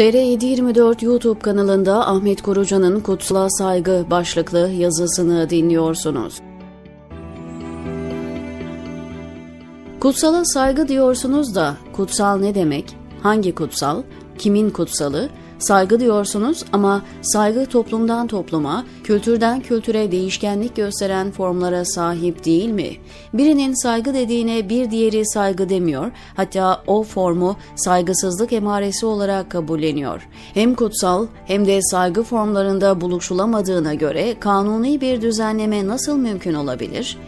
TR724 YouTube kanalında Ahmet Korucan'ın Kutsala Saygı başlıklı yazısını dinliyorsunuz. Kutsala saygı diyorsunuz da kutsal ne demek? Hangi kutsal? Kimin kutsalı? Saygı diyorsunuz ama saygı toplumdan topluma, kültürden kültüre değişkenlik gösteren formlara sahip değil mi? Birinin saygı dediğine bir diğeri saygı demiyor, hatta o formu saygısızlık emaresi olarak kabulleniyor. Hem kutsal hem de saygı formlarında buluşulamadığına göre kanuni bir düzenleme nasıl mümkün olabilir?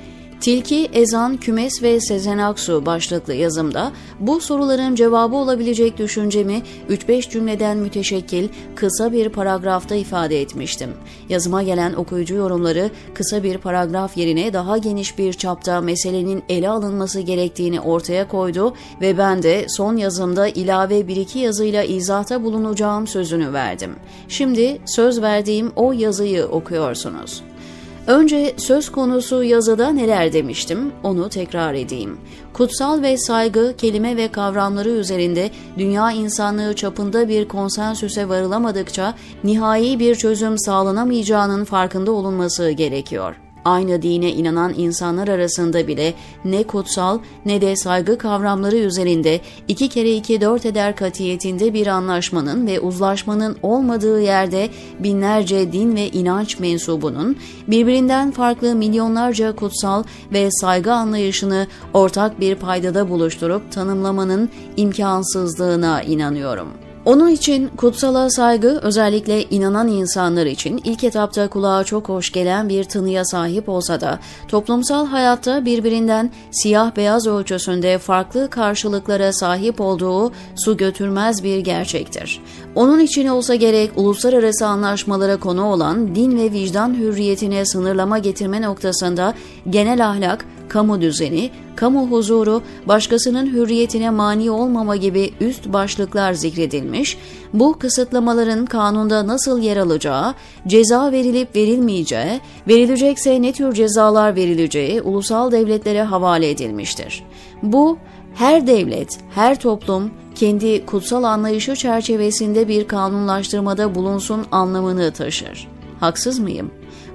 Tilki, Ezan, Kümes ve Sezen Aksu başlıklı yazımda bu soruların cevabı olabilecek düşüncemi 3-5 cümleden müteşekkil kısa bir paragrafta ifade etmiştim. Yazıma gelen okuyucu yorumları kısa bir paragraf yerine daha geniş bir çapta meselenin ele alınması gerektiğini ortaya koydu ve ben de son yazımda ilave bir iki yazıyla izahta bulunacağım sözünü verdim. Şimdi söz verdiğim o yazıyı okuyorsunuz. Önce söz konusu yazıda neler demiştim onu tekrar edeyim. Kutsal ve saygı kelime ve kavramları üzerinde dünya insanlığı çapında bir konsensüse varılamadıkça nihai bir çözüm sağlanamayacağının farkında olunması gerekiyor aynı dine inanan insanlar arasında bile ne kutsal ne de saygı kavramları üzerinde iki kere iki dört eder katiyetinde bir anlaşmanın ve uzlaşmanın olmadığı yerde binlerce din ve inanç mensubunun birbirinden farklı milyonlarca kutsal ve saygı anlayışını ortak bir paydada buluşturup tanımlamanın imkansızlığına inanıyorum.'' Onun için kutsala saygı özellikle inanan insanlar için ilk etapta kulağa çok hoş gelen bir tınıya sahip olsa da toplumsal hayatta birbirinden siyah beyaz ölçüsünde farklı karşılıklara sahip olduğu su götürmez bir gerçektir. Onun için olsa gerek uluslararası anlaşmalara konu olan din ve vicdan hürriyetine sınırlama getirme noktasında genel ahlak, kamu düzeni, kamu huzuru, başkasının hürriyetine mani olmama gibi üst başlıklar zikredilmiş, bu kısıtlamaların kanunda nasıl yer alacağı, ceza verilip verilmeyeceği, verilecekse ne tür cezalar verileceği ulusal devletlere havale edilmiştir. Bu, her devlet, her toplum kendi kutsal anlayışı çerçevesinde bir kanunlaştırmada bulunsun anlamını taşır. Haksız mıyım?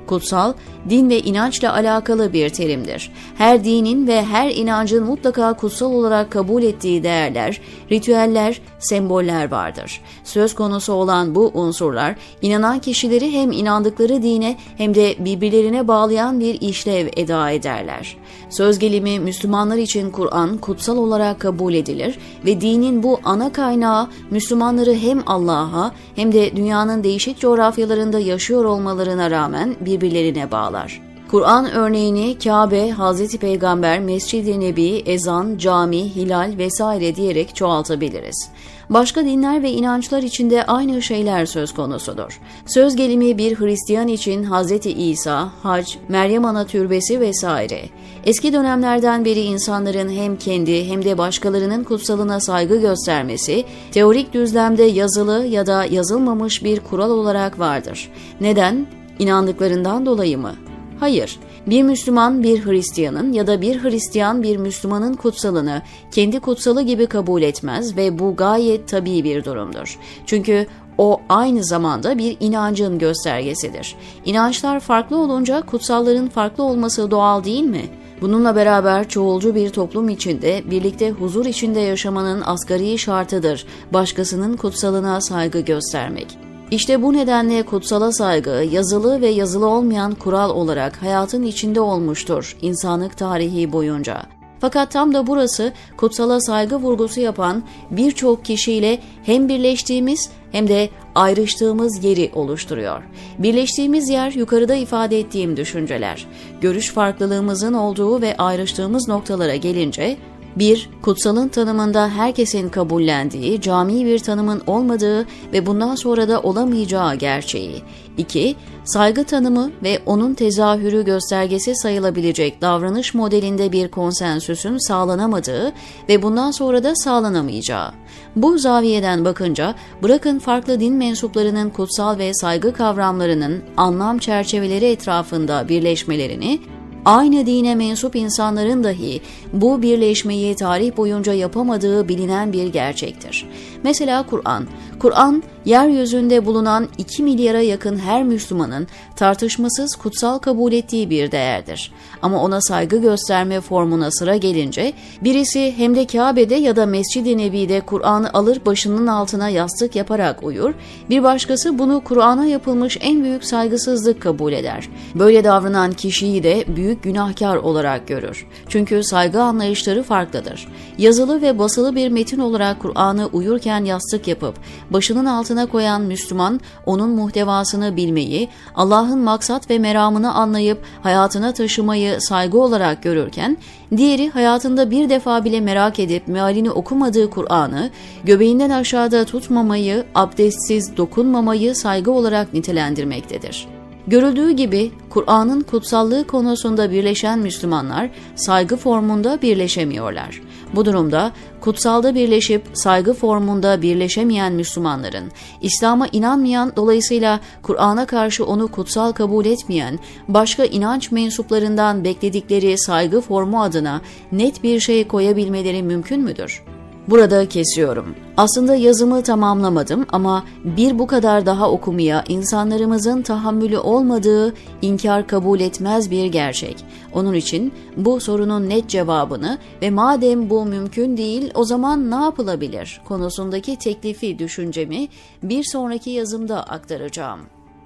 Kutsal, din ve inançla alakalı bir terimdir. Her dinin ve her inancın mutlaka kutsal olarak kabul ettiği değerler, ritüeller, semboller vardır. Söz konusu olan bu unsurlar, inanan kişileri hem inandıkları dine hem de birbirlerine bağlayan bir işlev eda ederler. Söz gelimi Müslümanlar için Kur'an kutsal olarak kabul edilir ve dinin bu ana kaynağı Müslümanları hem Allah'a hem de dünyanın değişik coğrafyalarında yaşıyor olmalarına rağmen birbirlerine bağlar. Kur'an örneğini Kabe, Hazreti Peygamber, Mescid-i Nebi, ezan, cami, hilal vesaire diyerek çoğaltabiliriz. Başka dinler ve inançlar içinde aynı şeyler söz konusudur. Söz gelimi bir Hristiyan için Hazreti İsa, Hac, Meryem Ana türbesi vesaire. Eski dönemlerden beri insanların hem kendi hem de başkalarının kutsalına saygı göstermesi, teorik düzlemde yazılı ya da yazılmamış bir kural olarak vardır. Neden? İnandıklarından dolayı mı? Hayır, bir Müslüman bir Hristiyanın ya da bir Hristiyan bir Müslümanın kutsalını kendi kutsalı gibi kabul etmez ve bu gayet tabii bir durumdur. Çünkü o aynı zamanda bir inancın göstergesidir. İnançlar farklı olunca kutsalların farklı olması doğal değil mi? Bununla beraber çoğulcu bir toplum içinde birlikte huzur içinde yaşamanın asgari şartıdır başkasının kutsalına saygı göstermek. İşte bu nedenle kutsala saygı yazılı ve yazılı olmayan kural olarak hayatın içinde olmuştur insanlık tarihi boyunca. Fakat tam da burası kutsala saygı vurgusu yapan birçok kişiyle hem birleştiğimiz hem de ayrıştığımız yeri oluşturuyor. Birleştiğimiz yer yukarıda ifade ettiğim düşünceler. Görüş farklılığımızın olduğu ve ayrıştığımız noktalara gelince 1. Kutsalın tanımında herkesin kabullendiği, cami bir tanımın olmadığı ve bundan sonra da olamayacağı gerçeği. 2. Saygı tanımı ve onun tezahürü göstergesi sayılabilecek davranış modelinde bir konsensüsün sağlanamadığı ve bundan sonra da sağlanamayacağı. Bu zaviyeden bakınca bırakın farklı din mensuplarının kutsal ve saygı kavramlarının anlam çerçeveleri etrafında birleşmelerini, aynı dine mensup insanların dahi bu birleşmeyi tarih boyunca yapamadığı bilinen bir gerçektir. Mesela Kur'an. Kur'an, yeryüzünde bulunan 2 milyara yakın her Müslümanın tartışmasız kutsal kabul ettiği bir değerdir. Ama ona saygı gösterme formuna sıra gelince, birisi hem de Kabe'de ya da Mescid-i Nebi'de Kur'an'ı alır başının altına yastık yaparak uyur, bir başkası bunu Kur'an'a yapılmış en büyük saygısızlık kabul eder. Böyle davranan kişiyi de büyük günahkar olarak görür. Çünkü saygı anlayışları farklıdır. Yazılı ve basılı bir metin olarak Kur'an'ı uyurken yastık yapıp başının altına koyan Müslüman onun muhtevasını bilmeyi, Allah'ın maksat ve meramını anlayıp hayatına taşımayı saygı olarak görürken, diğeri hayatında bir defa bile merak edip mealini okumadığı Kur'an'ı göbeğinden aşağıda tutmamayı, abdestsiz dokunmamayı saygı olarak nitelendirmektedir. Görüldüğü gibi Kur'an'ın kutsallığı konusunda birleşen Müslümanlar saygı formunda birleşemiyorlar. Bu durumda kutsalda birleşip saygı formunda birleşemeyen Müslümanların, İslam'a inanmayan dolayısıyla Kur'an'a karşı onu kutsal kabul etmeyen başka inanç mensuplarından bekledikleri saygı formu adına net bir şey koyabilmeleri mümkün müdür? Burada kesiyorum. Aslında yazımı tamamlamadım ama bir bu kadar daha okumaya insanlarımızın tahammülü olmadığı inkar kabul etmez bir gerçek. Onun için bu sorunun net cevabını ve madem bu mümkün değil o zaman ne yapılabilir konusundaki teklifi düşüncemi bir sonraki yazımda aktaracağım,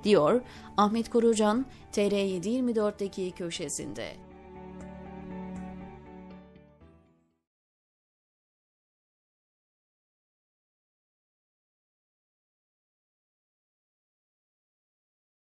diyor Ahmet Korucan TR724'deki köşesinde.